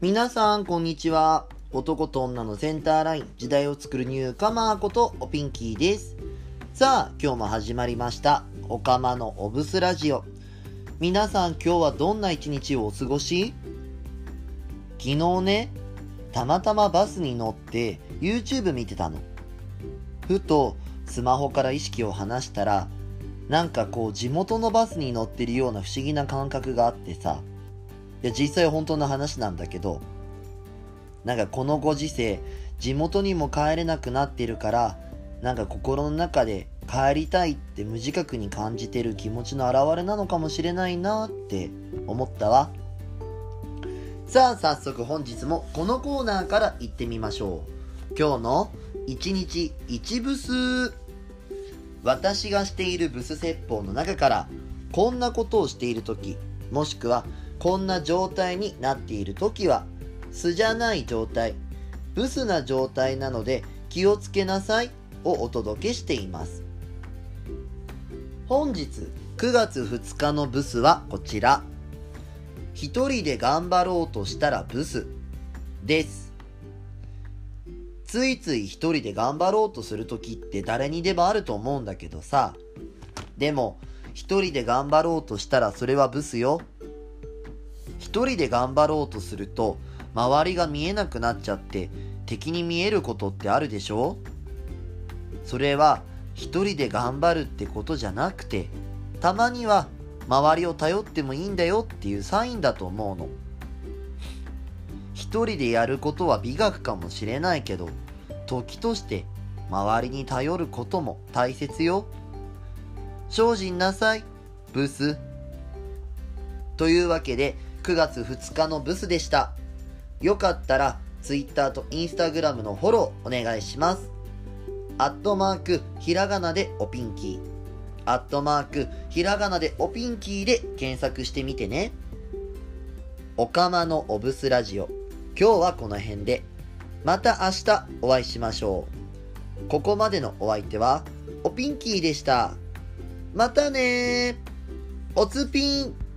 皆さん、こんにちは。男と女のセンターライン、時代を作るニューカマーことおピンキーです。さあ、今日も始まりました。おかまのオブスラジオ。皆さん、今日はどんな一日をお過ごし？昨日ね、たまたまバスに乗って YouTube 見てたの。ふと、スマホから意識を離したら、なんかこう地元のバスに乗ってるような不思議な感覚があってさ、いや実際本当の話なんだけど、なんかこのご時世、地元にも帰れなくなってるから、なんか心の中で帰りたいって無自覚に感じてる気持ちの表れなのかもしれないなって思ったわ。さあ早速本日もこのコーナーから行ってみましょう。今日の1日1ブス。私がしているブス説法の中からこんなことをしている時もしくはこんな状態になっている時は素じゃない状態ブスな状態なので気をつけなさいをお届けしています。本日9月2日のブスはこちら。一人で頑張ろうとしたらブスです。ついつい一人で頑張ろうとする時って誰にでもあると思うんだけどさ。でも一人で頑張ろうとしたらそれはブスよ。一人で頑張ろうとすると周りが見えなくなっちゃって敵に見えることってあるでしょ？それは一人で頑張るってことじゃなくてたまには周りを頼ってもいいんだよっていうサインだと思うの。一人でやることは美学かもしれないけど時として周りに頼ることも大切よ。精進なさいブス。というわけで9月2日のブスでした。よかったら Twitter と Instagram のフォローお願いします。アットマークひらがなでおピンキー。アットマークひらがなでおピンキーで検索してみてね。おかまのオブスラジオ。今日はこの辺で。また明日お会いしましょう。ここまでのお相手はおピンキーでした。またねおつぴん。